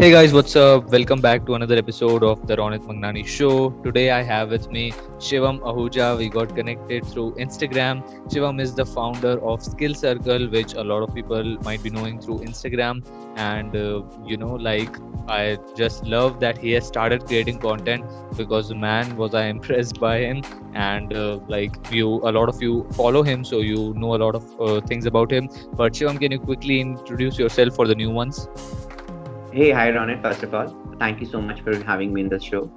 Hey guys, what's up? Welcome back to another episode of the Ronit Mangnani Show. Today I have with me Shivam Ahuja. We got connected through Instagram. Shivam is the founder of Skill Circle, which a lot of people might be knowing through Instagram. And uh, you know, like I just love that he has started creating content because man was I impressed by him. And uh, like you, a lot of you follow him, so you know a lot of uh, things about him. But Shivam, can you quickly introduce yourself for the new ones? Hey, hi Ronit. First of all, thank you so much for having me in the show.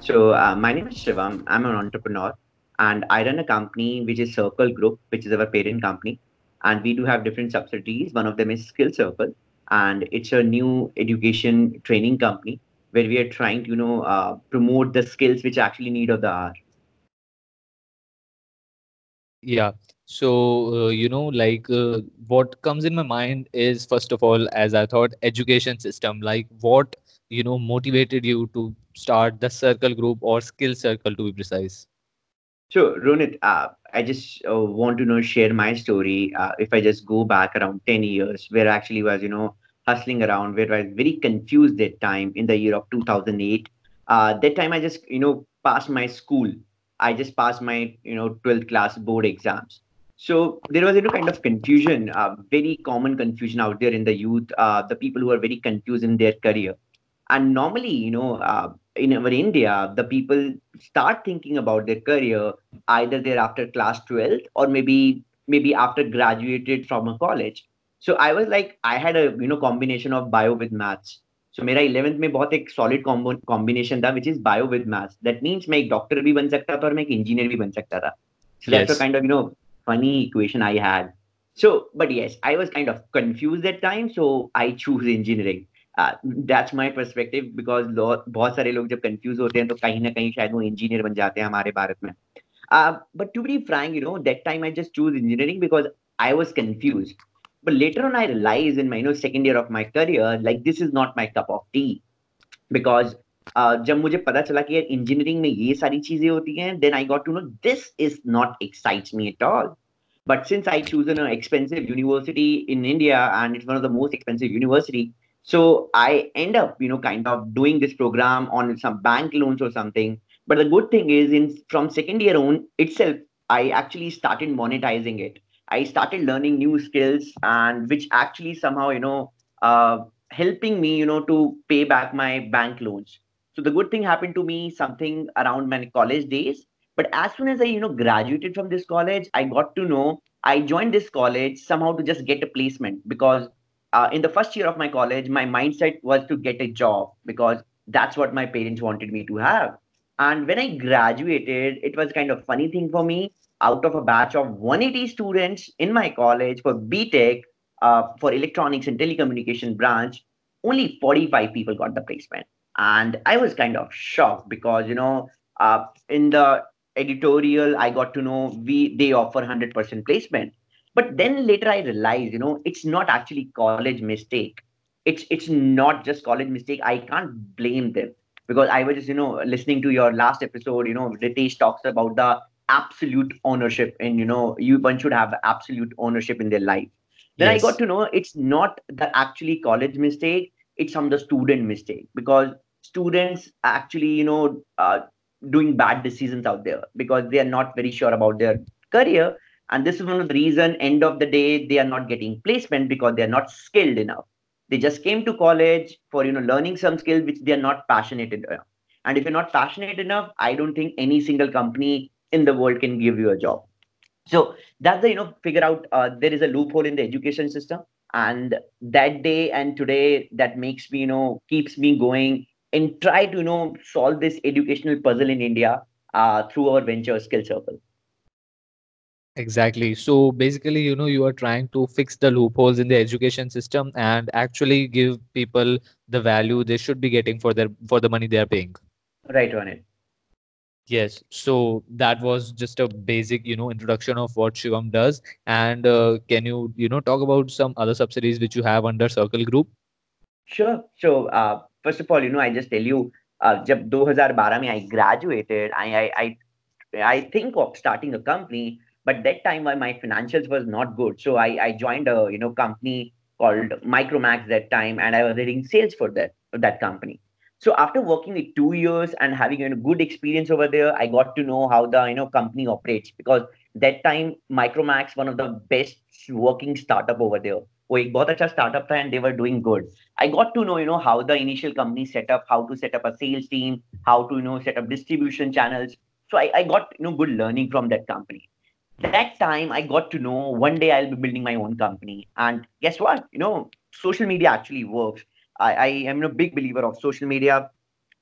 So, uh, my name is Shivam. I'm an entrepreneur, and I run a company which is Circle Group, which is our parent company, and we do have different subsidiaries. One of them is Skill Circle, and it's a new education training company where we are trying to, you know, uh, promote the skills which actually need of the hour. Yeah. So, uh, you know, like uh, what comes in my mind is first of all, as I thought, education system. Like, what, you know, motivated you to start the circle group or skill circle to be precise? So, Ronit, uh, I just uh, want to know share my story. Uh, if I just go back around 10 years, where I actually was, you know, hustling around, where I was very confused that time in the year of 2008. Uh, that time I just, you know, passed my school. I just passed my, you know, 12th class board exams. So there was, you know, kind of confusion, uh, very common confusion out there in the youth, uh, the people who are very confused in their career. And normally, you know, uh, in our India, the people start thinking about their career either they're after class 12 or maybe maybe after graduated from a college. So I was like, I had a you know combination of bio with maths. So मेरा 11th में बहुत एक solid combination था which is bio with maths. That means मैं एक doctor भी बन सकता था और मैं एक engineer भी बन सकता था. So yes. that's a kind of you know funny equation I had. So, but yes, I was kind of confused at time, so I choose engineering. Uh, that's my perspective because बहुत सारे लोग जब confuse होते हैं तो कहीं ना कहीं शायद वो इंजीनियर बन जाते हैं हमारे भारत में uh, but to be frank you know that time i just choose engineering because i was confused but later on i realized in my you know second year of my career like this is not my cup of tea because uh, जब मुझे पता चला कि यार engineering में ये सारी चीजें होती हैं then I got to no this is not excites me at all but since I choose an expensive university in India and it's one of the most expensive university, so I end up, you know, kind of doing this program on some bank loans or something. But the good thing is, in from second year on itself, I actually started monetizing it. I started learning new skills and which actually somehow, you know, uh, helping me, you know, to pay back my bank loans. So the good thing happened to me something around my college days. But as soon as I, you know, graduated from this college, I got to know I joined this college somehow to just get a placement because uh, in the first year of my college, my mindset was to get a job because that's what my parents wanted me to have. And when I graduated, it was kind of funny thing for me. Out of a batch of 180 students in my college for BTech, uh, for electronics and telecommunication branch, only 45 people got the placement and i was kind of shocked because you know uh, in the editorial i got to know we they offer 100% placement. But then later i realized you know it's not actually college mistake. It's it's not just college mistake. I can't blame them because i was just you know listening to your last episode you know ritesh talks about the absolute ownership and you know you one should have absolute ownership in their life. Then yes. i got to know it's not the actually college mistake. It's from the student mistake because students actually you know uh, doing bad decisions out there because they are not very sure about their career. And this is one of the reason end of the day they are not getting placement because they are not skilled enough. They just came to college for you know learning some skills which they are not passionate enough. And if you're not passionate enough i don't think any single company in the world can give you a job. So that's the you know figure out uh, there is a loophole in the education system. And that day and today that makes me you know keeps me going and try to you know solve this educational puzzle in India uh, through our venture skill circle. Exactly. So basically, you know, you are trying to fix the loopholes in the education system and actually give people the value they should be getting for their for the money they are paying. Right on it. Yes. So that was just a basic, you know, introduction of what Shivam does. And uh, can you, you know, talk about some other subsidies which you have under Circle Group? Sure. So uh, first of all, you know, I just tell you, uh, जब 2012 में I graduated, I I I I think of starting a company, but that time my financials was not good, so I I joined a you know company called Micromax that time, and I was heading sales for that for that company. So after working with two years and having a good experience over there, I got to know how the you know company operates because that time Micromax one of the best working startup over there. वो एक बहुत अच्छा startup था and they were doing good. I got to know you know how the initial company set up, how to set up a sales team, how to you know set up distribution channels. So I, I got you know good learning from that company. That time I got to know one day I'll be building my own company. And guess what? You know, social media actually works I, I am a big believer of social media.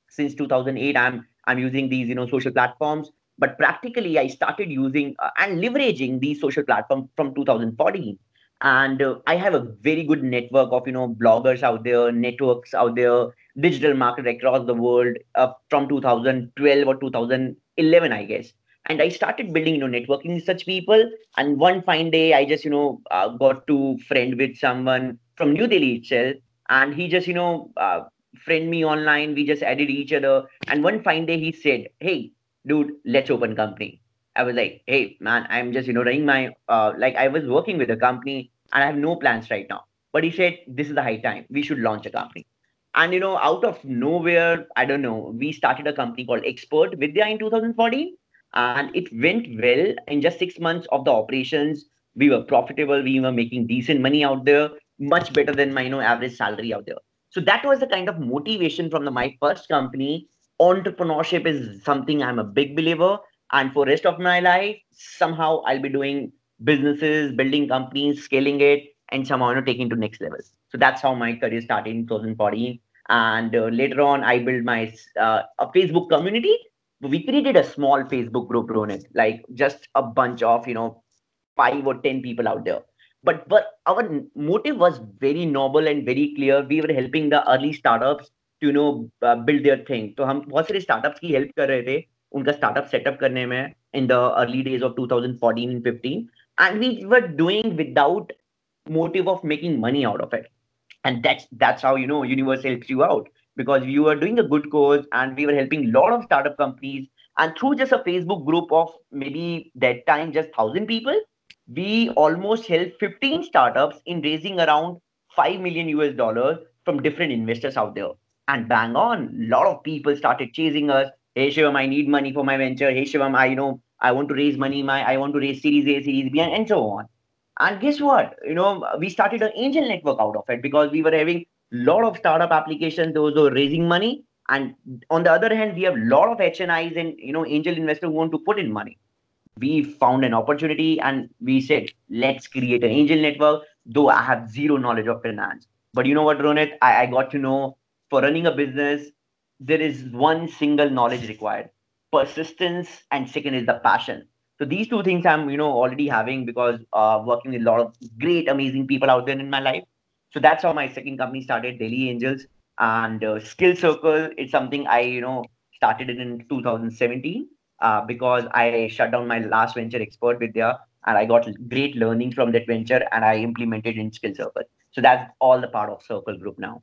Since 2008, I'm I'm using these you know social platforms. But practically, I started using uh, and leveraging these social platforms from 2014 and uh, i have a very good network of you know bloggers out there networks out there digital market across the world uh, from 2012 or 2011 i guess. And i started building you know networking with such people. And one fine day i just you know uh, got to friend with someone from new delhi itself. And he just you know uh, friend me online. We just added each other. And one fine day he said hey dude let's open company. I was like hey man i'm just you know running my uh, like i was working with a company and i have no plans right now. But he said this is the high time. We should launch a company. And you know out of nowhere i don't know we started a company called expert vidya in 2014 and it went well. In just six months of the operations we were profitable. We were making decent money out there much better than my you know average salary out there. So that was the kind of motivation from the, my first company. Entrepreneurship is something i'm a big believer. And for rest of my life somehow i'll be doing businesses building companies scaling it and somehow you know taking to next level so that's how my career started in 2014 and uh, later on i built my uh, a facebook community we created a small facebook group Ronit, like just a bunch of you know five or ten people out there but but our motive was very noble and very clear we were helping the early startups to you know uh, build their thing तो हम बहुत सारे startups की help कर रहे थे उनका startup setup करने में in the early days of 2014 and 15 and we were doing without motive of making money out of it and that's that's how you know universe helps you out because we were doing a good cause and we were helping a lot of startup companies and through just a facebook group of maybe that time just 1000 people we almost helped 15 startups in raising around 5 million US dollars from different investors out there. And bang on, a lot of people started chasing us. Hey Shivam, I need money for my venture. Hey Shivam, I you know I want to raise money. My I want to raise Series A, Series B, and, and so on. And guess what? You know, we started an angel network out of it because we were having a lot of startup applications. Those were raising money, and on the other hand, we have a lot of HNIs and you know angel investors who want to put in money we found an opportunity and we said, let's create an angel network, though I have zero knowledge of finance. But you know what, Ronit? I, I got to know for running a business, there is one single knowledge required persistence, and second is the passion. So these two things I'm, you know, already having because uh, working with a lot of great, amazing people out there in my life. So that's how my second company started, Delhi Angels. And uh, Skill Circle, it's something I, you know, started it in 2017 uh, because I shut down my last venture expert Vidya and I got great learning from that venture and I implemented in Skill Circle. So that's all the part of Circle Group now.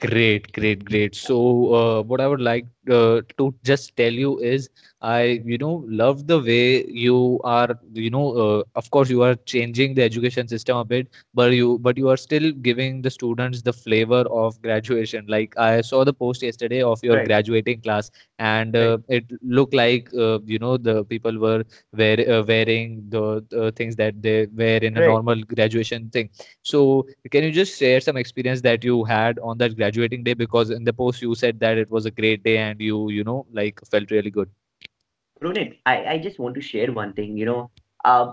Great, great, great. So, uh, what I would like uh, to just tell you is I, you know, love the way you are, you know, uh, of course you are changing the education system a bit, but you, but you are still giving the students the flavor of graduation. Like I saw the post yesterday of your Right. graduating class, and Right. uh, it looked like, uh, you know, the people were wear, uh, wearing the, things that they wear in a Right. normal graduation thing. So, can you just share some experience that you had on that graduating day? Because in the post you said that it was a great day and you, you know, like felt really good. Ronit, I, I just want to share one thing. You know, uh,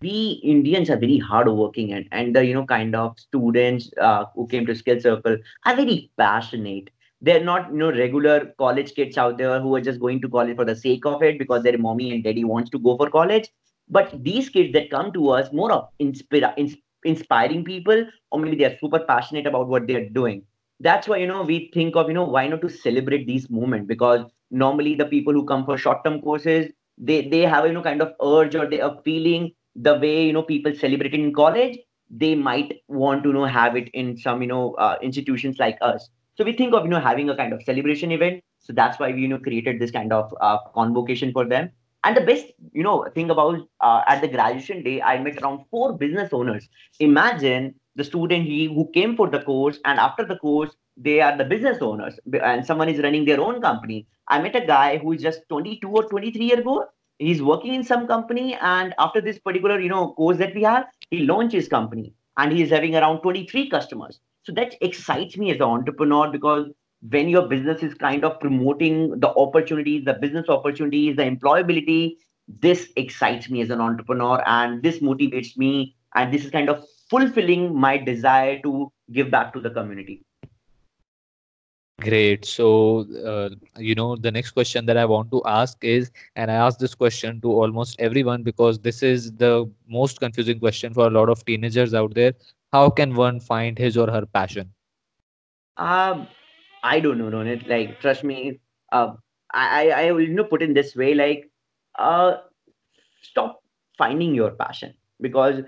we Indians are very hardworking and, and the, you know, kind of students uh, who came to Skill Circle are very passionate. They're not, you know, regular college kids out there who are just going to college for the sake of it because their mommy and daddy wants to go for college. But these kids that come to us, more of inspira- ins- inspiring people, or maybe they're super passionate about what they're doing. That's why, you know, we think of, you know, why not to celebrate these moments? Because normally the people who come for short term courses they they have you know kind of urge or they are feeling the way you know people celebrate in college they might want to you know have it in some you know uh, institutions like us. So we think of you know having a kind of celebration event. So that's why we you know created this kind of uh, convocation for them. And the best you know thing about uh, at the graduation day i met around four business owners. Imagine the student he, who came for the course, and after the course, they are the business owners, and someone is running their own company. I met a guy who is just 22 or 23 years old. He's working in some company, and after this particular, you know, course that we have, he launched his company, and he is having around 23 customers. So that excites me as an entrepreneur because when your business is kind of promoting the opportunities, the business opportunities, the employability, this excites me as an entrepreneur and this motivates me. And this is kind of fulfilling my desire to give back to the community. Great. So, uh, you know, the next question that I want to ask is, and I ask this question to almost everyone because this is the most confusing question for a lot of teenagers out there. How can one find his or her passion? Um, I don't know, Ronit. Like, trust me. Uh, I, I, I will you know put in this way. Like, uh, stop finding your passion because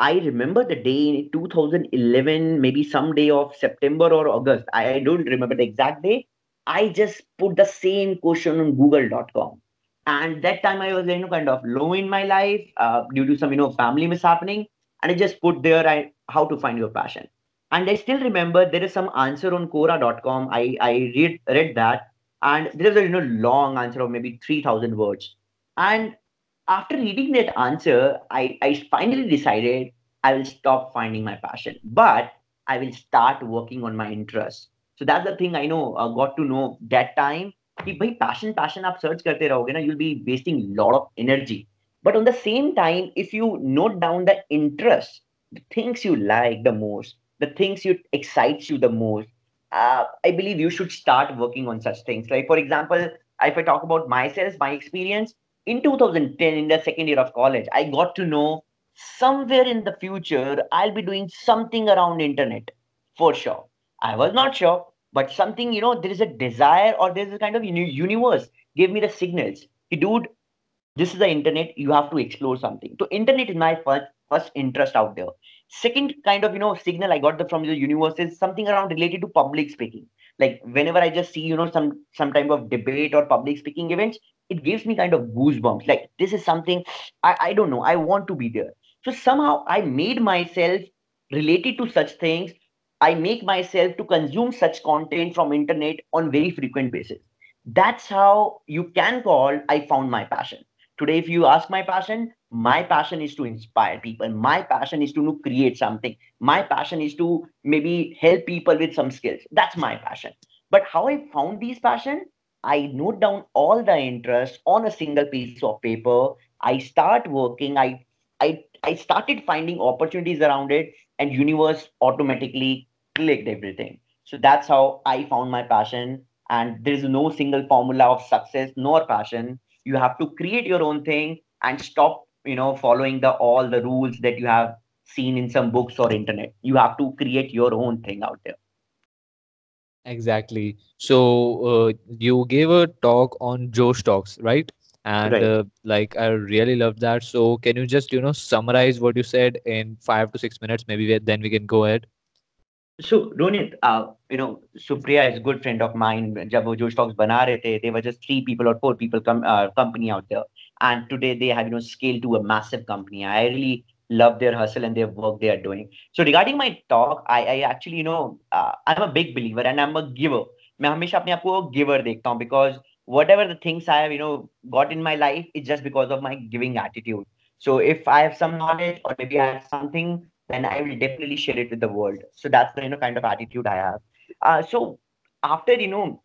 I remember the day in 2011, maybe some day of September or August. I, I don't remember the exact day. I just put the same question on Google.com. And that time I was you know kind of low in my life uh, due to some you know family mishappening, and I just put there I how to find your passion and I still remember there is some answer on Quora.com. I, I read read that, and there is a you know long answer of maybe three thousand words. And after reading that answer, I, I finally decided I will stop finding my passion, but I will start working on my interest. So that's the thing I know. Uh, got to know that time. कि भाई passion passion आप search करते रहोगे ना you'll be wasting lot of energy but on the same time if you note down the interest the things you like the most the things you excites you the most uh, i believe you should start working on such things like for example if i talk about myself my experience in 2010 in the second year of college i got to know somewhere in the future i'll be doing something around internet for sure. I was not sure but something you know there is a desire or there's a kind of universe gave me the signals. Dude this is the internet you have to explore something. So internet is my first first interest out there. Second kind of you know signal i got the, from the universe is something around related to public speaking. Like whenever i just see you know some some type of debate or public speaking events it gives me kind of goosebumps. Like this is something i i don't know. I want to be there. So somehow i made myself related to such things. I make myself to consume such content from internet on very frequent basis. That's how you can call i found my passion. Today if you ask my passion my passion is to inspire people. My passion is to create something. My passion is to maybe help people with some skills. That's my passion. But how i found these passion i note down all the interest on a single piece of paper. I start working. I i i started finding opportunities around it and universe automatically clicked everything. So that's how i found my passion. And there is no single formula of success nor passion. You have to create your own thing and stop you know following the all the rules that you have seen in some books or internet. You have to create your own thing out there Exactly. So uh, you gave a talk on Josh Talks, right? And Right. uh, like I really love that. So can you just you know summarize what you said in five to six minutes? Maybe we, then we can go ahead. So, Ronit, uh, you know, Supriya is a good friend of mine. When Josh Talks बना they were just three people or four people com- uh, company out there. And today they have, you know, scaled to a massive company. I really love their hustle and their work they are doing. So, regarding my talk, I, I actually you know uh, I'm a big believer and I'm a giver. मैं हमेशा अपने आप को giver देखता हूँ because whatever the things I have you know got in my life, it's just because of my giving attitude. So, if I have some knowledge or maybe I have something then I will definitely share it with the world. So that's the you know kind of attitude I have. Uh, so after you know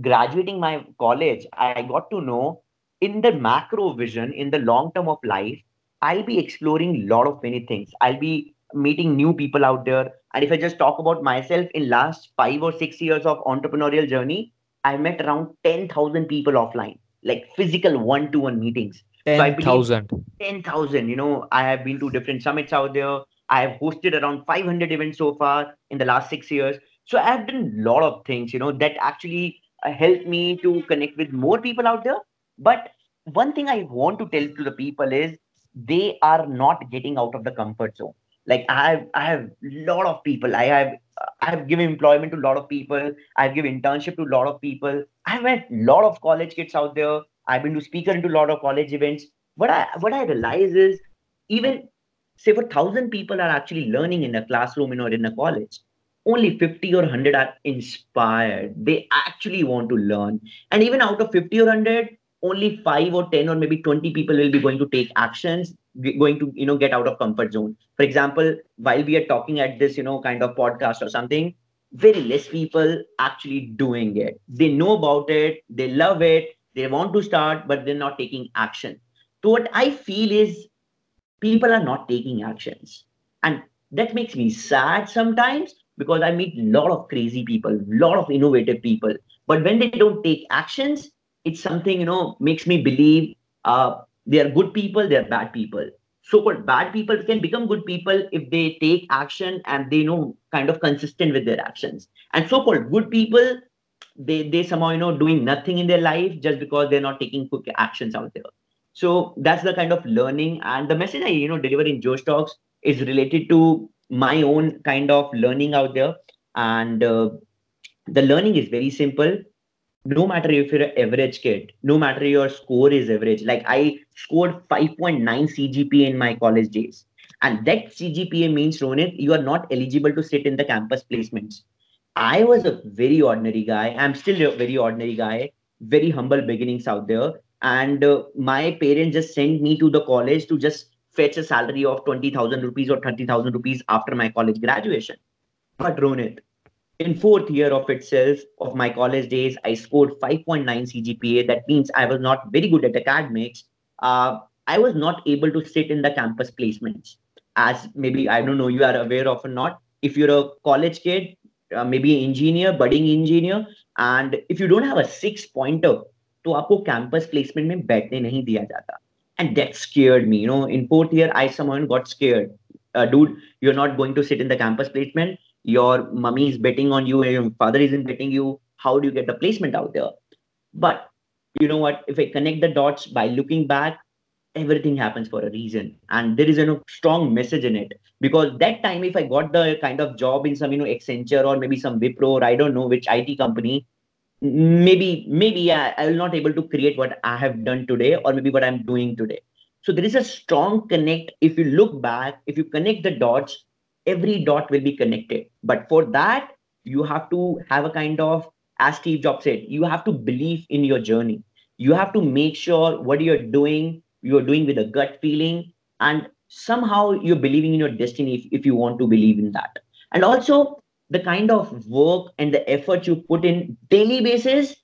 graduating my college, I got to know in the macro vision, in the long term of life, I'll be exploring a lot of many things. I'll be meeting new people out there. And if I just talk about myself in last five or six years of entrepreneurial journey, I met around 10,000 people offline, like physical one-to-one meetings. So I believe 10,000. 10,000, you know, I have been to different summits out there. I have hosted around 500 events so far in the last six years. So I have done a lot of things, you know, that actually uh, helped me to connect with more people out there. But one thing I want to tell to the people is they are not getting out of the comfort zone. Like I have, I have a lot of people. I have, I have given employment to a lot of people. I've given internship to a lot of people. I've met a lot of college kids out there. I've been to speaker into a lot of college events. What I, what I realize is even say for 1000 people are actually learning in a classroom or in a college only 50 or 100 are inspired they actually want to learn and even out of 50 or 100 only 5 or 10 or maybe 20 people will be going to take actions going to you know get out of comfort zone. For example while we are talking at this you know kind of podcast or something very less people actually doing it. They know about it they love it they want to start but they're not taking action. So what i feel is people are not taking actions. And that makes me sad sometimes because i meet a lot of crazy people a lot of innovative people. But when they don't take actions it's something you know makes me believe uh, they are good people they are bad people. So-called bad people can become good people if they take action and they know kind of consistent with their actions. And so-called good people they they somehow you know doing nothing in their life just because they're not taking quick actions out there. So that's the kind of learning. And the message i you know deliver in josh talks is related to my own kind of learning out there. And uh, the learning is very simple no matter if you're an average kid, no matter your score is average. Like I scored 5.9 CGPA in my college days. And that CGPA means, Ronit, you are not eligible to sit in the campus placements. I was a very ordinary guy. I'm still a very ordinary guy, very humble beginnings out there. And uh, my parents just sent me to the college to just fetch a salary of 20,000 rupees or 30,000 rupees after my college graduation. But Ronit, in fourth year of itself of my college days i scored 5.9 cgpa that means i was not very good at academics uh, i was not able to sit in the campus placements as maybe i don't know you are aware of or not if you're a college kid uh, maybe an engineer budding engineer and if you don't have a six pointer तो आपको campus placement में बैठने नहीं दिया जाता and that scared me you know in fourth year i somehow got scared uh, dude you're not going to sit in the campus placement your mummy is betting on you and your father isn't betting you how do you get the placement out there? But you know what? If i connect the dots by looking back everything happens for a reason. And there is a strong message in it. Because that time if i got the kind of job in some you know accenture or maybe some wipro or i don't know which it company maybe maybe I will not able to create what i have done today or maybe what i'm doing today. So there is a strong connect. If you look back if you connect the dots every dot will be connected. But for that, you have to have a kind of, as Steve Jobs said, you have to believe in your journey. You have to make sure what you're doing, you're doing with a gut feeling, and somehow you're believing in your destiny if, if you want to believe in that. And also the kind of work and the effort you put in daily basis,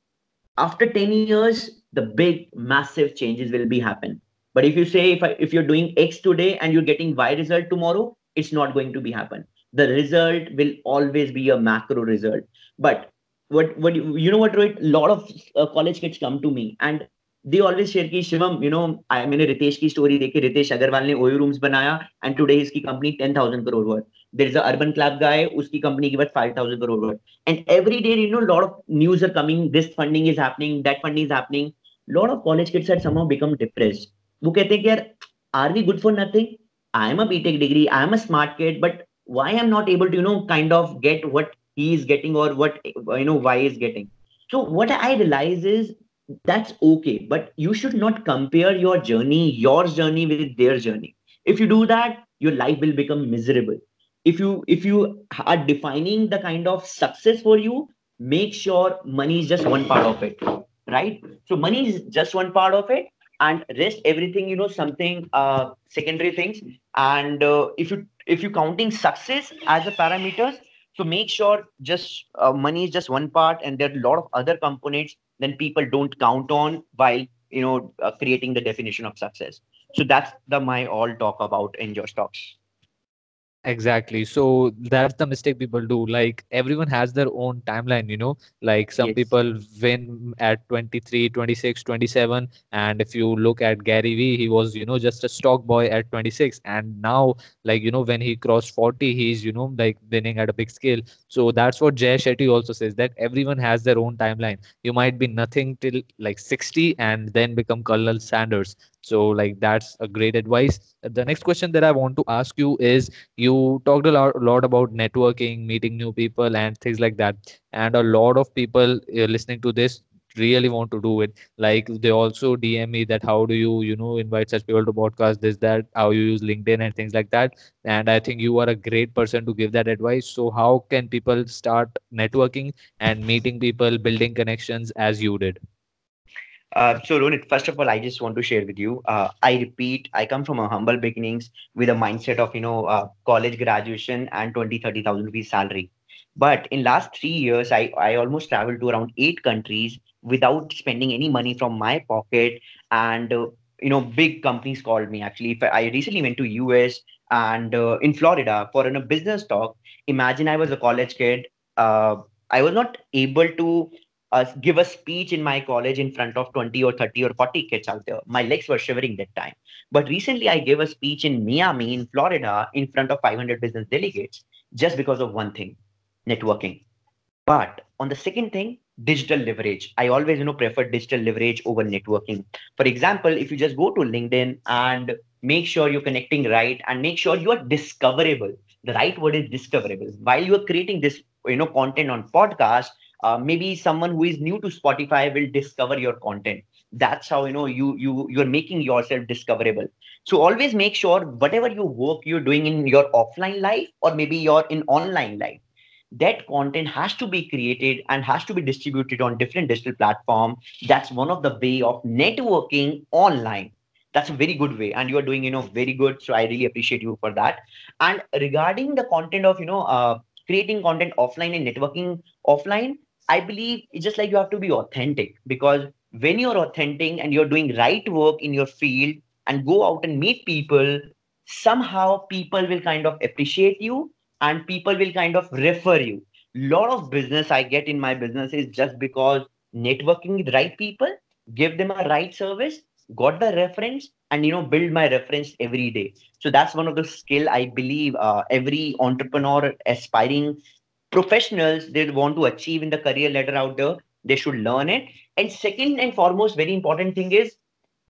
after 10 years, the big massive changes will be happen. But if you say if I, if you're doing X today and you're getting Y result tomorrow, it's not going to be happen. The result will always be a macro result. But what what you know what right? A lot of uh, college kids come to me and they always share ki Shivam, you know, I mean a Ritesh story dekhi. Ritesh Agarwal ne OYO Rooms banaya and today his ki company 10,000 crore worth. There is a Urban Clap guy, uski company give 5,000 crore worth. And every day, you know, a lot of news are coming. This funding is happening, that funding is happening. A lot of college kids had somehow become depressed. Wo kehte ki yaar, are we good for nothing? I'm a BTech degree, I'm a smart kid, but why I'm not able to, you know, kind of get what he is getting or what, you know, why is getting. So what I realize is that's okay, but you should not compare your journey, your journey with their journey. If you do that, your life will become miserable. If you if you are defining the kind of success for you, make sure money is just one part of it, right? So money is just one part of it, and rest everything you know something uh, secondary things. And uh, if you if you counting success as a parameters so make sure just uh, money is just one part and there are a lot of other components then people don't count on while you know uh, creating the definition of success. So that's the my all talk about in Josh Talks Exactly. So that's the mistake people do. Like everyone has their own timeline, you know. Like some yes people win at 23, 26, 27. And if you look at Gary Vee, he was, you know, just a stock boy at 26. And now, like, you know, when he crossed 40, he's, you know, like winning at a big scale. So that's what Jay Shetty also says that everyone has their own timeline. You might be nothing till like 60 and then become Colonel Sanders. So like that's a great advice. The next question that I want to ask you is you talked a lot, a lot about networking, meeting new people and things like that. And a lot of people uh, listening to this really want to do it like they also dm me that how do you you know invite such people to podcast this that how you use linkedin and things like that and i think you are a great person to give that advice so how can people start networking and meeting people building connections as you did uh, so Ronit, first of all, I just want to share with you. Uh, I repeat, I come from a humble beginnings with a mindset of you know uh, college graduation and 20, 30,000 rupees salary. But in last three years, I I almost traveled to around eight countries without spending any money from my pocket. And uh, you know, big companies called me. Actually, I, recently went to US and uh, in Florida for a business talk. Imagine I was a college kid. I was not able to uh, give a speech in my college in front of 20 or 30 or 40 kids out there. My legs were shivering that time. But recently, I gave a speech in Miami, in Florida, in front of 500 business delegates just because of one thing networking. But on the second thing, digital leverage. I always, you know, prefer digital leverage over networking. For example, if you just go to LinkedIn and make sure you're connecting right and make sure you are discoverable. The right word is discoverable. While you are creating this, you know, content on podcast, uh, maybe someone who is new to spotify will discover your content. That's how you know you you you're making yourself discoverable. So always make sure whatever you work you're doing in your offline life or maybe you're in online life that content has to be created and has to be distributed on different digital platform. That's one of the way of networking online. That's a very good way and you are doing you know very good. So i really appreciate you for that. And regarding the content of you know uh, creating content offline and networking offline I believe it's just like you have to be authentic because when you're authentic and you're doing right work in your field and go out and meet people, somehow people will kind of appreciate you and people will kind of refer you. A lot of business I get in my business is just because networking with right people, give them a right service, got the reference, and you know build my reference every day. So that's one of the skill I believe uh, every entrepreneur aspiring professionals they want to achieve in the career ladder out there they should learn it. And second and foremost very important thing is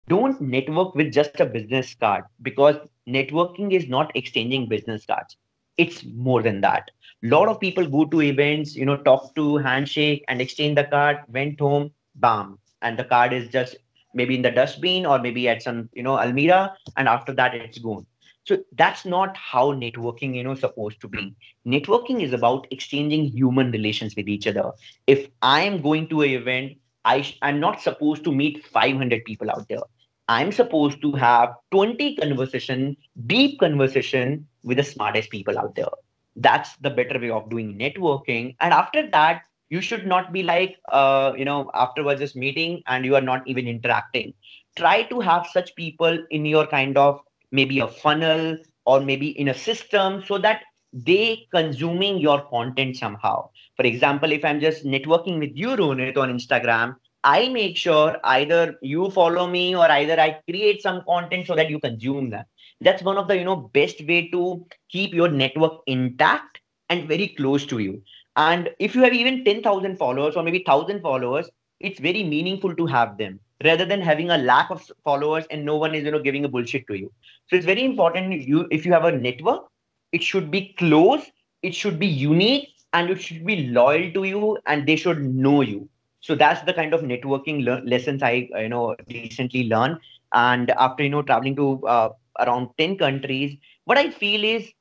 don't network with just a business card because networking is not exchanging business cards. It's more than that. A lot of people go to events you know talk to handshake and exchange the card went home bam and the card is just maybe in the dustbin or maybe at some you know almira and after that it's gone so that's not how networking you know supposed to be. Networking is about exchanging human relations with each other. If i am going to an event i sh- i'm not supposed to meet 500 people out there. I'm supposed to have 20 conversation deep conversation with the smartest people out there. That's the better way of doing networking. And after that you should not be like uh, you know afterwards this meeting and you are not even interacting. Try to have such people in your kind of maybe a funnel or maybe in a system so that they consuming your content somehow. For example, if I'm just networking with you, Ronit, on Instagram, I make sure either you follow me or either I create some content so that you consume that. That's one of the you know best way to keep your network intact and very close to you. And if you have even 10,000 followers or maybe 1,000 followers, it's very meaningful to have them rather than having a lack of followers and no one is you know giving a bullshit to you. So it's very important you if you have a network it should be close it should be unique and it should be loyal to you and they should know you. So that's the kind of networking le- lessons i you know recently learned. And after you know traveling to uh, around 10 countries what i feel is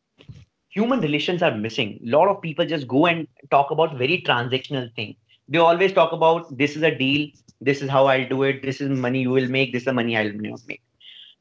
human relations are missing. A lot of people just go and talk about very transactional thing. They always talk about this is a deal this is how I'll do it. This is money you will make. This is the money I'll make.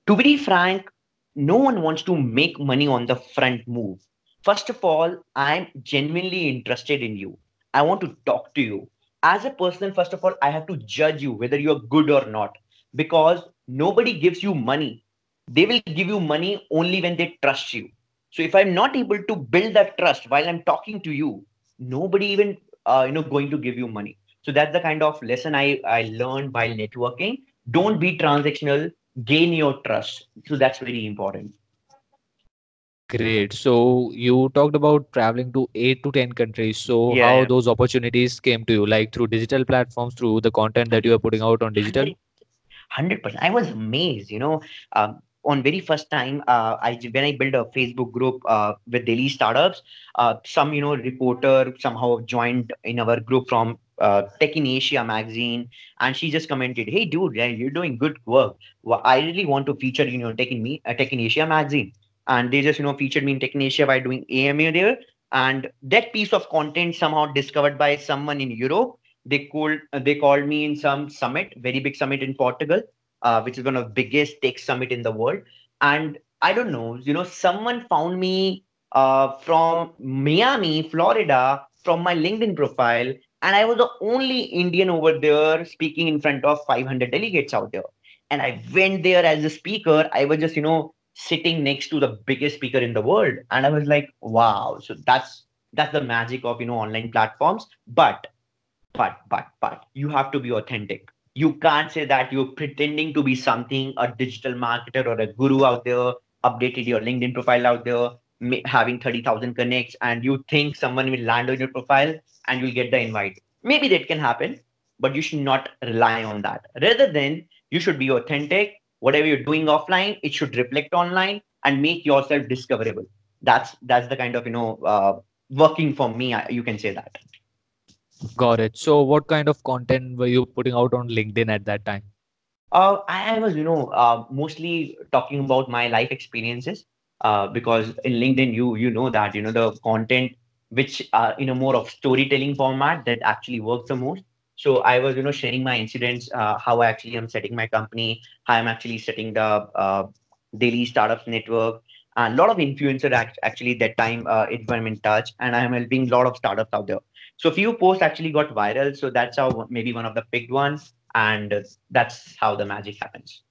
To be frank, no one wants to make money on the front move. First of all, I'm genuinely interested in you. I want to talk to you. As a person, first of all, I have to judge you whether you're good or not because nobody gives you money. They will give you money only when they trust you. So if I'm not able to build that trust while I'm talking to you, nobody even uh, you know going to give you money so that's the kind of lesson I, I learned while networking. Don't be transactional, gain your trust. So that's very important. Great. So you talked about traveling to eight to 10 countries. So Yeah, how yeah. those opportunities came to you, like through digital platforms, through the content that you are putting out on digital? 100%. I was amazed, you know. Um, on very first time, uh, I when I built a Facebook group uh, with Delhi startups, uh, some you know reporter somehow joined in our group from uh, Asia magazine, and she just commented, "Hey, dude, you're doing good work. Well, I really want to feature you know Tech in me, uh, Asia magazine." And they just you know featured me in Tech Asia by doing AMA there, and that piece of content somehow discovered by someone in Europe. They called uh, they called me in some summit, very big summit in Portugal, uh, which is one of the biggest tech summit in the world. And I don't know, you know, someone found me uh, from Miami, Florida, from my LinkedIn profile, and I was the only Indian over there speaking in front of 500 delegates out there. And I went there as a speaker. I was just, you know, sitting next to the biggest speaker in the world, and I was like, wow. So that's that's the magic of you know online platforms. But but but but you have to be authentic. You can't say that you're pretending to be something, a digital marketer or a guru out there, updated your LinkedIn profile out there, having 30,000 connects, and you think someone will land on your profile and you'll get the invite. Maybe that can happen, but you should not rely on that. Rather than you should be authentic. Whatever you're doing offline, it should reflect online and make yourself discoverable. That's that's the kind of you know uh, working for me. You can say that. Got it. So, what kind of content were you putting out on LinkedIn at that time? Uh, I, I was, you know, uh, mostly talking about my life experiences. Uh, because in LinkedIn, you you know that you know the content which uh, in a more of storytelling format that actually works the most. So I was, you know, sharing my incidents, uh, how I actually am setting my company, how I'm actually setting the uh, Delhi startups network, and a lot of influencer act- actually that time uh, it went in touch, and I am helping a lot of startups out there. So a few posts actually got viral. So that's how maybe one of the picked ones, and that's how the magic happens.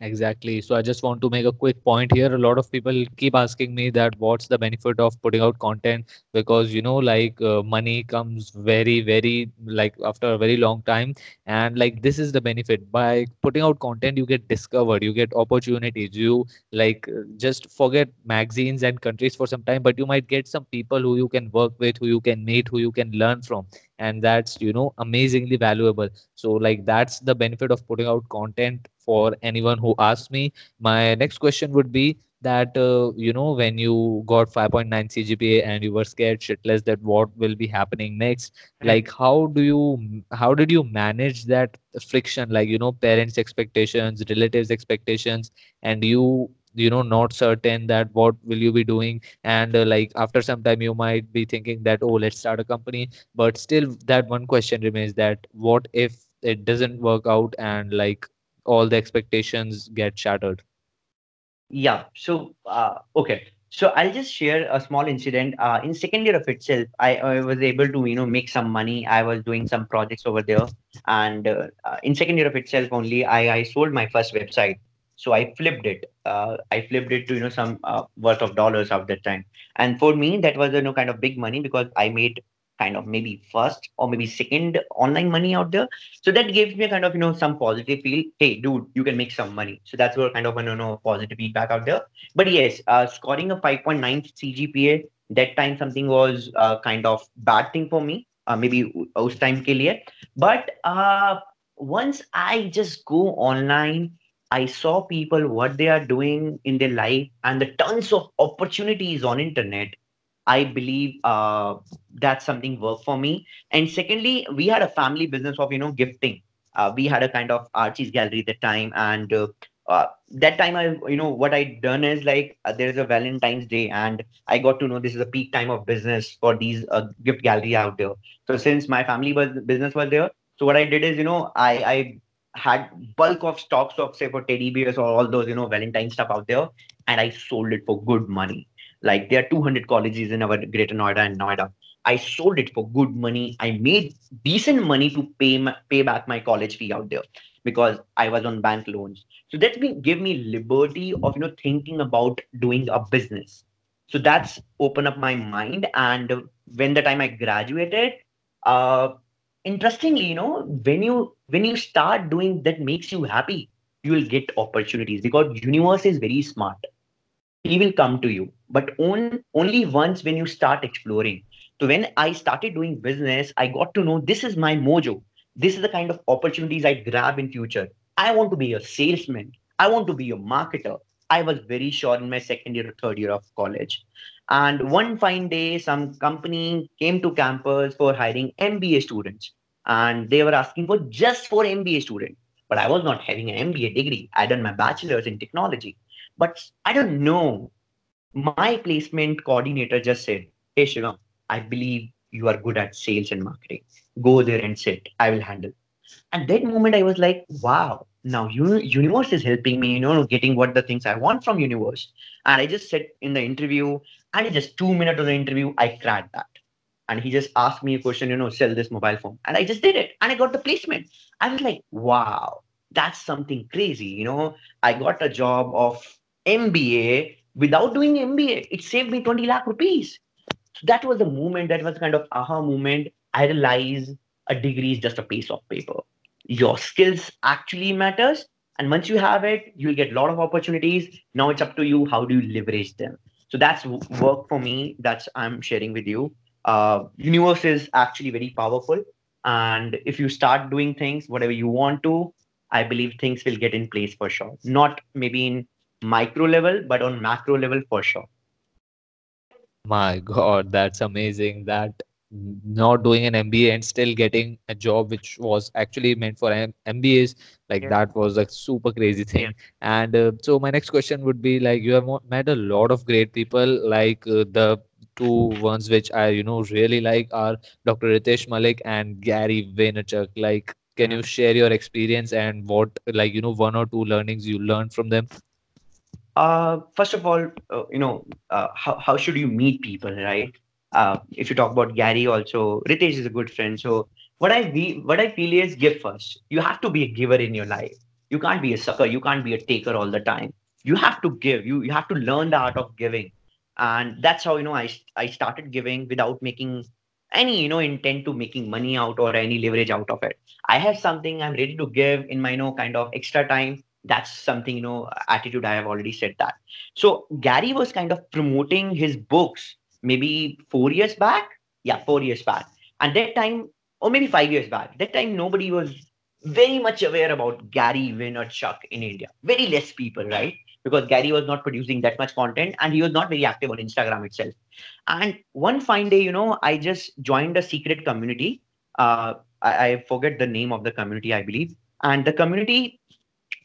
Exactly. So I just want to make a quick point here. A lot of people keep asking me that what's the benefit of putting out content because you know like uh, money comes very very like after a very long time. And like this is the benefit. By putting out content you get discovered you get opportunities. You like uh, just forget magazines and countries for some time but you might get some people who you can work with who you can meet who you can learn from. And that's you know amazingly valuable. So like that's the benefit of putting out content for anyone who asks me. My next question would be that uh, you know when you got 5.9 cgpa and you were scared shitless that what will be happening next like how do you how did you manage that friction? Like you know parents expectations relatives expectations and you you know not certain that what will you be doing? And uh, like after some time you might be thinking that oh let's start a company. But still that one question remains that what if it doesn't work out and like all the expectations get shattered. Yeah so uh, okay. So i'll just share a small incident. Uh, in second year of itself I, I was able to you know make some money. I was doing some projects over there. And uh, uh in second year of itself only i i sold my first website. So I flipped it. Uh, I flipped it to you know some uh, worth of dollars at that time. And for me, that was you know kind of big money because I made kind of maybe first or maybe second online money out there. So that gives me a kind of you know some positive feel. Hey, dude, you can make some money. So that's what kind of you know positive feedback out there. But yes, uh, scoring a 5.9 CGPA that time something was uh, kind of bad thing for me. Uh, maybe उस time के लिए. But uh, once I just go online I saw people what they are doing in their life and the tons of opportunities on internet. I believe uh, that's something worked for me. And secondly, we had a family business of you know gifting. Uh, we had a kind of Archie's gallery at the time, and uh, uh, that time I you know what I done is like uh, there is a Valentine's Day, and I got to know this is a peak time of business for these uh, gift gallery out there. So since my family was business was there, so what I did is you know I I had bulk of stocks of say for teddy bears or all those you know valentine stuff out there and i sold it for good money like there are 200 colleges in our greater noida and noida. I sold it for good money. I made decent money to pay my, pay back my college fee out there because i was on bank loans. So that me me liberty of you know thinking about doing a business. So that's open up my mind. And when the time i graduated uh interestingly you know when you when you start doing that makes you happy you will get opportunities because universe is very smart he will come to you but on, only once when you start exploring so when i started doing business i got to know this is my mojo this is the kind of opportunities i grab in future i want to be a salesman i want to be a marketer I was very sure in my second year or third year of college. And one fine day, some company came to campus for hiring MBA students. And they were asking for just for MBA students. But I was not having an MBA degree. I done my bachelor's in technology. But I don't know. My placement coordinator just said, Hey Shivam, I believe you are good at sales and marketing. Go there and sit. I will handle. And that moment I was like, wow, now universe is helping me, you know, getting what the things I want from universe. And I just said in the interview, and just two minutes of the interview, I cracked that. And he just asked me a question, you know, sell this mobile phone. And I just did it. And I got the placement. I was like, wow, that's something crazy. You know, I got a job of MBA without doing MBA. It saved me 20 lakh rupees. So that was the moment, that was kind of aha moment. I realized a degree is just a piece of paper. Your skills actually matters. And once you have it, you'll get a lot of opportunities. Now it's up to you. How do you leverage them? So that's work for me. That's I'm sharing with you. Uh, universe is actually very powerful. And if you start doing things, whatever you want to, I believe things will get in place for sure. Not maybe in micro level, but on macro level for sure. My God, that's amazing. That not doing an MBA and still getting a job which was actually meant for M- MBAs, like Yeah. that was a super crazy thing. Yeah. And uh, so my next question would be like, you have met a lot of great people, like uh, the two ones which I, you know, really like are Dr. Ritesh Malik and Gary Vaynerchuk. Like, can you share your experience and what, like, you know, one or two learnings you learned from them? Uh, first of all, uh, you know, uh, how, how should you meet people, right? Uh, if you talk about Gary, also Ritesh is a good friend. So what I we what I feel is give first. You have to be a giver in your life. You can't be a sucker. You can't be a taker all the time. You have to give. You you have to learn the art of giving, and that's how you know I I started giving without making any you know intent to making money out or any leverage out of it. I have something I'm ready to give in my you know kind of extra time that's something you know attitude i have already said that. So gary was kind of promoting his books maybe four years back? Yeah four years back. And that time or maybe five years back that time nobody was very much aware about gary vaynerchuk in india. Very less people right? Because gary was not producing that much content and he was not very active on instagram itself. And one fine day you know i just joined a secret community. Uh, I, I forget the name of the community i believe. And the community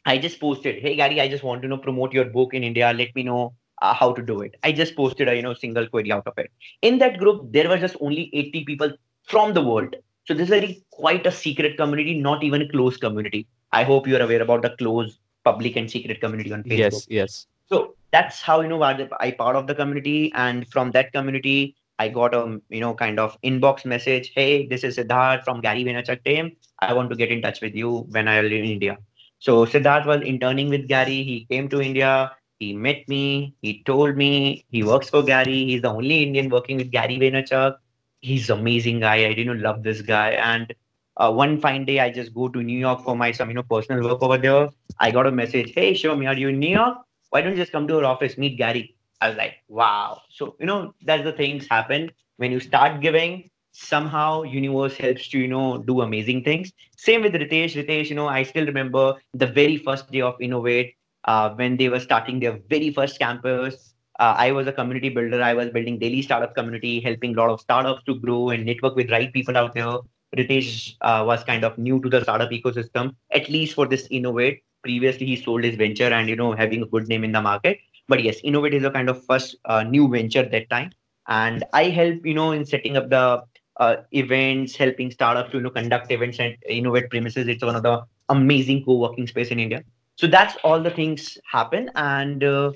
I just posted, "Hey Gary, I just want to know promote your book in India. Let me know uh, how to do it." I just posted a you know single query out of it. In that group, there were just only 80 people from the world. So this is very quite a secret community, not even a closed community. I hope you're aware about the closed public and secret community on Facebook. Yes, yes. So that's how you know I part of the community, and from that community, I got a you know kind of inbox message. Hey, this is Siddharth from Gary Vaynerchuk team. I want to get in touch with you when I am in India. So Siddharth was interning with Gary. He came to India. He met me. He told me he works for Gary. He's the only Indian working with Gary Vaynerchuk. He's amazing guy. I didn't love this guy. And uh, one fine day, I just go to New York for my some you know personal work over there. I got a message. Hey, Shivami, are you in New York? Why don't you just come to our office, meet Gary? I was like, wow. So you know that's the things happen when you start giving. Somehow, universe helps you, you know, do amazing things. Same with Ritesh. Ritesh, you know, I still remember the very first day of Innov8 uh, when they were starting their very first campus. Uh, I was a community builder. I was building Delhi startup community, helping a lot of startups to grow and network with right people out there. Ritesh uh, was kind of new to the startup ecosystem, at least for this Innov8. Previously, he sold his venture and you know having a good name in the market. But yes, Innov8 is a kind of first uh, new venture that time, and I help you know in setting up the uh, events, helping startups to you know conduct events and Innov8 premises. It's one of the amazing co-working space in India. So that's all the things happen, and uh,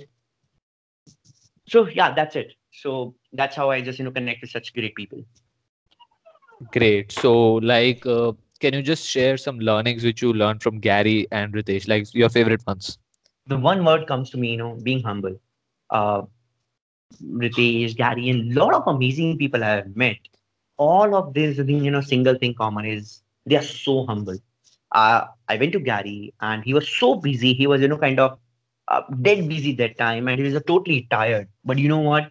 so yeah, that's it. So that's how I just you know connect with such great people. Great. So, like, uh, can you just share some learnings which you learned from Gary and Ritesh, like your favorite ones? The one word comes to me, you know, being humble. Uh, Ritesh, Gary, and a lot of amazing people I have met. All of this, thing, you know, single thing common is they are so humble. Uh, I went to Gary and he was so busy. He was, you know, kind of uh, dead busy that time and he was uh, totally tired. But you know what?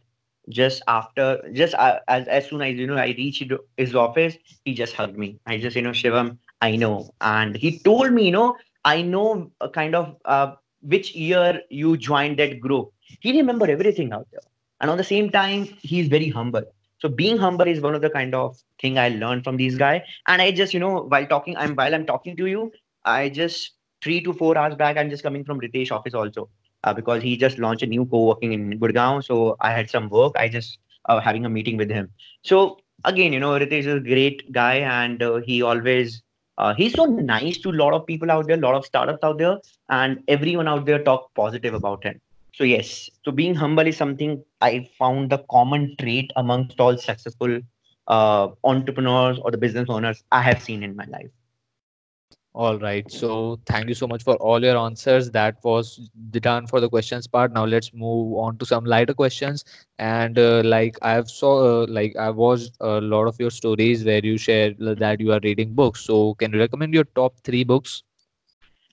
Just after, just uh, as, as soon as, you know, I reached his office, he just hugged me. I just, you know, Shivam, I know. And he told me, you know, I know a kind of uh, which year you joined that group. He remember everything out there. And on the same time, he's very humble. So being humble is one of the kind of thing I learned from these guy. And I just, you know, while talking, I'm while I'm talking to you, I just three to four hours back, I'm just coming from Ritesh office also. Uh, because he just launched a new co-working in Gurgaon. So I had some work. I just uh, having a meeting with him. So again, you know, Ritesh is a great guy, and uh, he always uh, he's so nice to a lot of people out there, a lot of startups out there, and everyone out there talk positive about him. So yes, so being humble is something I found the common trait amongst all successful uh, entrepreneurs or the business owners I have seen in my life. All right. So thank you so much for all your answers. That was done for the questions part. Now let's move on to some lighter questions. And uh, like I've saw, uh, like I watched a lot of your stories where you share that you are reading books. So can you recommend your top three books?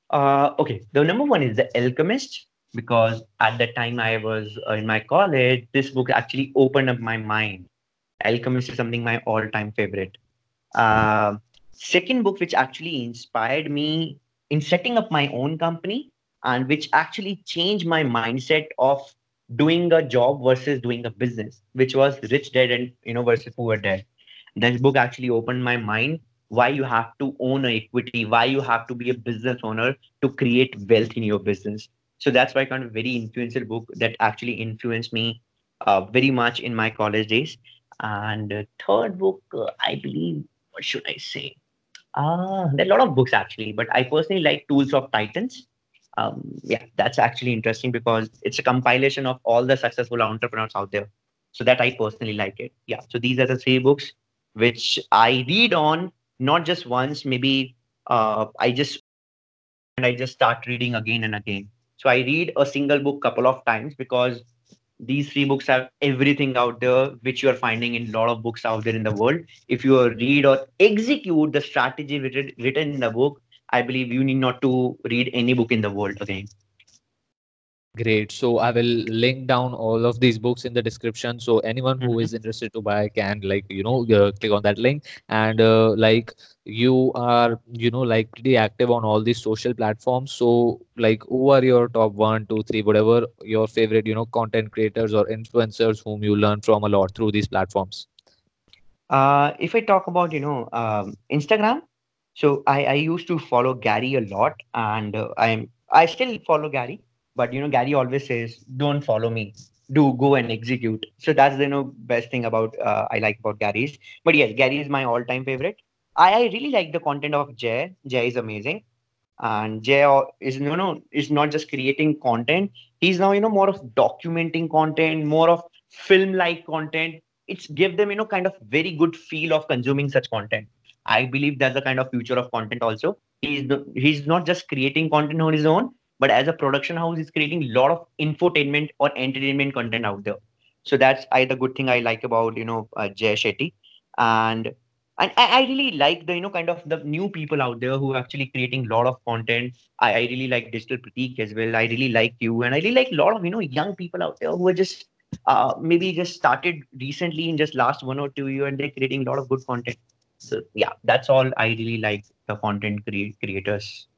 Uh, okay, the number one is The Alchemist because at the time I was uh, in my college, this book actually opened up my mind. Alchemist is something my all-time favorite. Uh, second book which actually inspired me in setting up my own company and which actually changed my mindset of doing a job versus doing a business which was rich Dad and you know versus poor Dad. this book actually opened my mind why you have to own equity why you have to be a business owner to create wealth in your business so that's why kind of very influential book that actually influenced me uh, very much in my college days and uh, third book uh, i believe what should i say uh, there are a lot of books actually, but I personally like Tools of Titans. Um, yeah, that's actually interesting because it's a compilation of all the successful entrepreneurs out there. So that I personally like it. Yeah. So these are the three books which I read on not just once, maybe uh, I just and I just start reading again and again. So I read a single book couple of times because these three books have everything out there which you are finding in a lot of books out there in the world. If you read or execute the strategy written, written in the book i believe you need not to read any book in the world again Great. So I will link down all of these books in the description. So anyone who Mhm. is interested to buy can like you know uh, click on that link and uh, like you are you know like pretty active on all these social platforms. So like who are your top one, two, three, whatever your favorite you know content creators or influencers whom you learn from a lot through these platforms. uh, if i talk about you know um, instagram so I, I used to follow gary a lot and uh, i'm i still follow gary but you know gary always says don't follow me. Do go and execute. So that's the you know best thing about uh, i like about gary's but yes gary is my all-time favorite. I, I really like the content of jay. Jay is amazing. And jay is you know is not just creating content. He's now you know more of documenting content more of film like content. It's give them you know kind of very good feel of consuming such content. I believe that's the kind of future of content also. He's he's not just creating content on his own but as a production house he's creating a lot of infotainment or entertainment content out there. So that's I the good thing i like about you know uh, jay shetty. And and I, I really like the you know kind of the new people out there who are actually creating a lot of content. I, I really like Digital Pratik as well. I really like you. And i really like a lot of you know young people out there who are just uh, maybe just started recently in just last one or two year and they're creating a lot of good content. So yeah that's all i really like the content crea- creators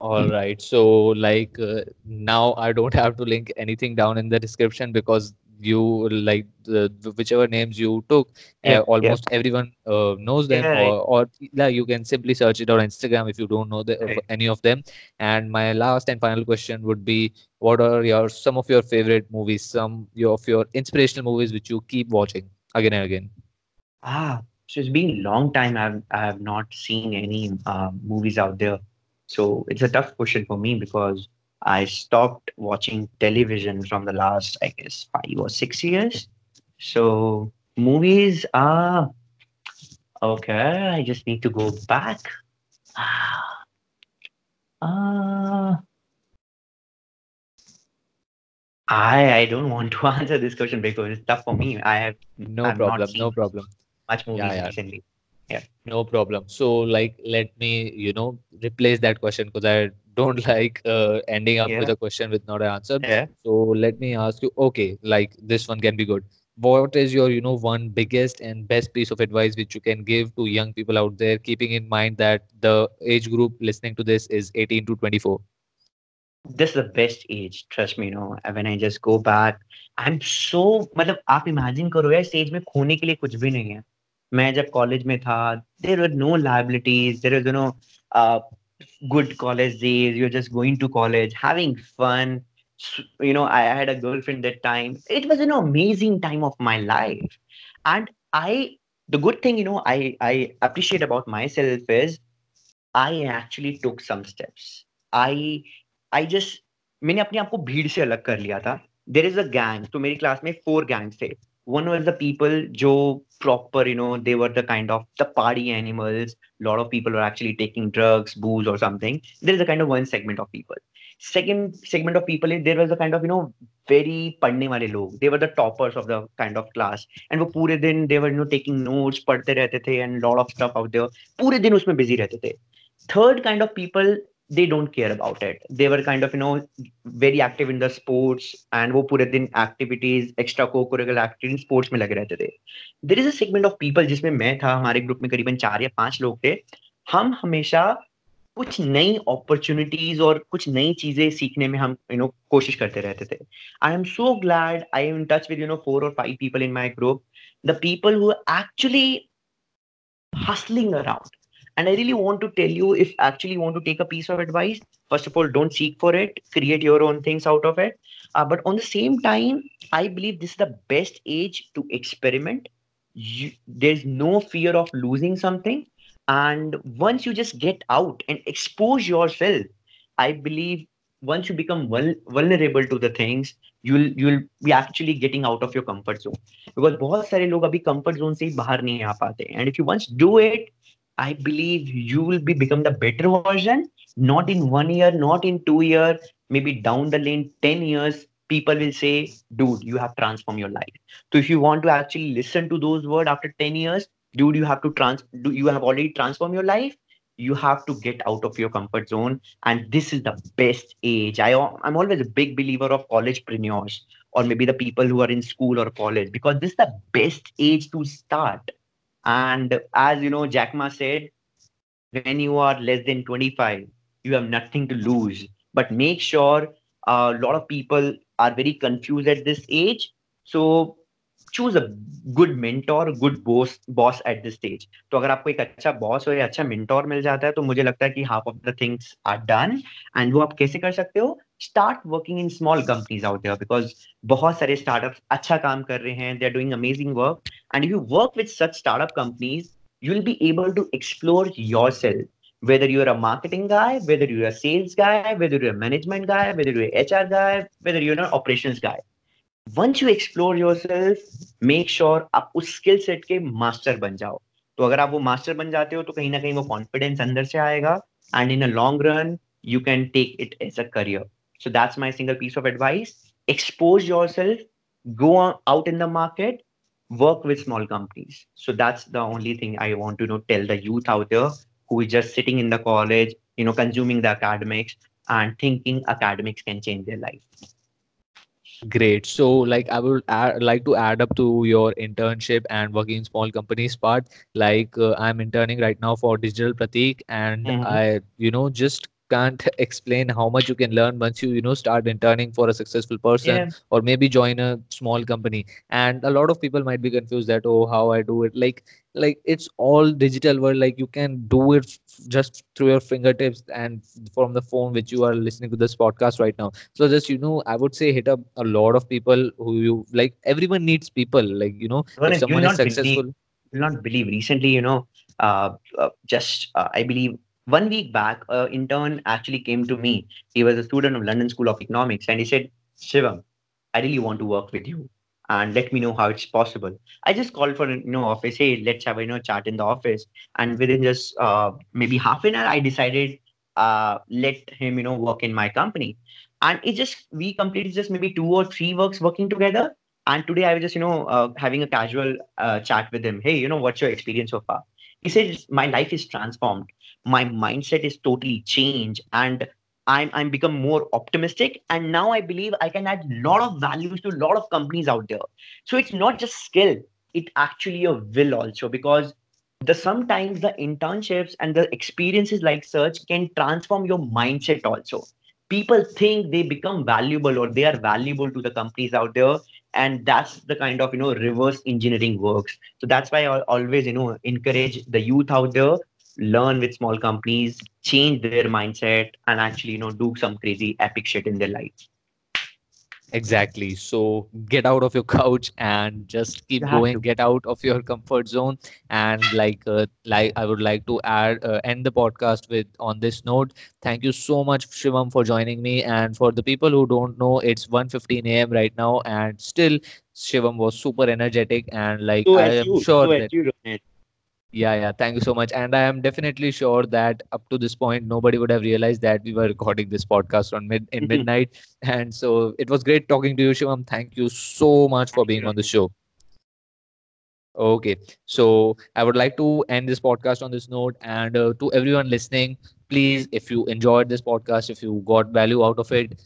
All right. So, like, uh, now I don't have to link anything down in the description because you like the, the whichever names you took, uh, almost everyone uh, knows them, yeah or or yeah, you can simply search it on Instagram if you don't know the, of right any of them. And my last and final question would be, what are your some of your favorite movies, some your, of your inspirational movies which you keep watching again and again? ah so it's been a long time i've i have not seen any uh, movies out there so it's a tough question for me because i stopped watching television from the last i guess five or six years so movies are okay i just need to go back ah ah, i i don't want to answer this question because it's tough for me i have No not problem. No problem. much Yeah, movies yeah. recently yeah No problem. So, like, let me, you know, replace that question because I don't like uh, ending up with yeah a question with not an answer. yeah So, let me ask you, okay, like this one can be good. What is your, you know, one biggest and best piece of advice which you can give to young people out there, keeping in mind that the age group listening to this is 18 to 24? this is the best age trust me you know when i just go back i'm so मतलब आप imagine करो यार stage में खोने के लिए कुछ भी नहीं है मैं जब कॉलेज में था there were no liabilities there was you know uh, good college days you're just going to college you know i had a girlfriend that time it was an amazing time of my life and i the good thing you know i i appreciate about myself is i actually took some steps i i just मैंने अपने आप को भीड़ से अलग कर लिया था देर इज़ अ गैंग तो मेरी क्लास में फोर गैंग्स थे one was the people joe proper you know they were the kind of the party animals. A lot of people were actually taking drugs booze or something. There is a kind of one segment of people. Second segment of people there was a kind of you know very padne wale log. They were the toppers of the kind of class. And wo pure din they were you know taking notes padte rehte the and lot of stuff out there. Pure din usme busy rehte the. Third kind of people they don't care about it they were kind of you know very active in the sports and वो पूरे दिन activities extra co-curricular activities sports में लगे रहते थे there is a segment of people जिसमें मैं था हमारे ग्रुप में करीबन चार या पाँच लोग थे हम हमेशा कुछ नई अपॉर्चुनिटीज़ और कुछ नई चीज़ें सीखने में हम यू नो कोशिश करते रहते थे I am so glad I am in touch with you know four और five people in my group the people who actually hustling around and I really want to tell you if actually you want to take a piece of advice, first of all, don't seek for it, create your own things out of it. Uh, but on the same time, I believe this is the best age to experiment. You, there's no fear of losing something. And once you just get out and expose yourself, I believe once you become vul- vulnerable to the things, you'll you'll be actually getting out of your comfort zone. Because बहुत सारे लोग अभी comfort zone से ही बाहर नहीं आ पाते. And if you once do it, I believe you will be become the better version, not in one year, not in two years, maybe down the lane, 10 years, people will say, dude, you have transformed your life. So if you want to actually listen to those words after 10 years, dude, you have to trans do you have already transformed your life? You have to get out of your comfort zone. And this is the best age. I I'm always a big believer of college collegepreneurs or maybe the people who are in school or college because this is the best age to start and as you know, Jack Ma said, when you are less than 25, you have nothing to lose. But make sure a lot of people are very confused at this age. So choose a good mentor, good boss boss at this stage. तो अगर आपको एक अच्छा boss और अच्छा mentor मिल जाता है तो मुझे लगता है कि half of the things are done and वो आप कैसे कर सकते हो start working in small companies out there because बहुत सारे स्टार्टअप्स अच्छा काम कर रहे हैं they are doing amazing work and you work with such startup companies you will be able to explore yourself whether you're a marketing guy whether you're a sales guy whether you're a management guy whether you're an hr guy whether you're an operations guy once you explore yourself make sure आप उस skill set के master बन जाओ तो अगर आप वो master बन जाते हो तो कहीं ना कहीं वो कॉन्फिडेंस अंदर से आएगा and in a long run you can take it as a career. So that's my single piece of advice. Expose yourself, go out in the market, work with small companies. So that's the only thing I want to you know, tell the youth out there who is just sitting in the college, you know, consuming the academics and thinking academics can change their life. Great. So, like, I would add, like to add up to your internship and working in small companies part. Like, uh, I'm interning right now for Digital Pratik, and Mhm. I, you know, just can't explain how much you can learn once you, you know, start interning for a successful person Yeah. or maybe join a small company. And a lot of people might be confused that, oh, how I do it. Like, like it's all digital world. Like, you can do it just through your fingertips and from the phone which you are listening to this podcast right now so just you know i would say hit up a lot of people who you like everyone needs people like you know if someone is not believe, successful you'll not believe. Recently, you know, uh, uh, just uh, I believe one week back, an intern actually came to me. He was a student of London School of Economics, and he said, "Shivam, I really want to work with you, and let me know how it's possible." I just called for you know office. Hey, let's have a you know chat in the office, and within just uh, maybe half an hour, I decided uh, let him you know work in my company, and it just we completed just maybe two or three works working together and today I was just, you know, uh, having a casual uh, chat with him. Hey, you know, what's your experience so far? He says my life is transformed. My mindset is totally changed, and I'm I'm become more optimistic. And now I believe I can add a lot of values to a lot of companies out there. So it's not just skill; it actually a will also because the sometimes the internships and the experiences like such can transform your mindset also people think they become valuable or they are valuable to the companies out there and that's the kind of you know reverse engineering works. So that's why i always you know encourage the youth out there learn with small companies change their mindset and actually you know do some crazy epic shit in their life Exactly. So get out of your couch and just keep you have going. to Get out of your comfort zone. And like, uh, like I would like to add uh, end the podcast with on this note. Thank you so much, Shivam, for joining me. And for the people who don't know, it's 1:15 a.m. right now, and still Shivam was super energetic. And like so I as am you sure so as that you Rohit. Yeah, yeah. Thank you so much. And I am definitely sure that up to this point, nobody would have realized that we were recording this podcast on mid in midnight. And so it was great talking to you, Shivam. Thank you so much for being on the show. Okay. So I would like to end this podcast on this note. And uh, to everyone listening, please, if you enjoyed this podcast, if you got value out of it,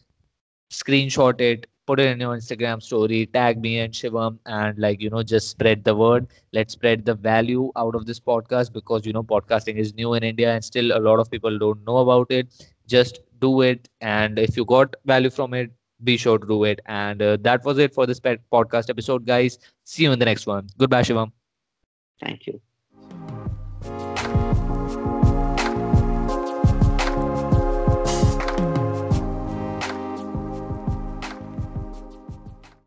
screenshot it, put it in your Instagram story, tag me and Shivam, and like, you know, just spread the word. Let's spread the value out of this podcast because, you know, podcasting is new in India and still a lot of people don't know about it. Just do it. And if you got value from it, be sure to do it. And uh, that was it for this podcast episode, guys. See you in the next one. Goodbye, Shivam. thank you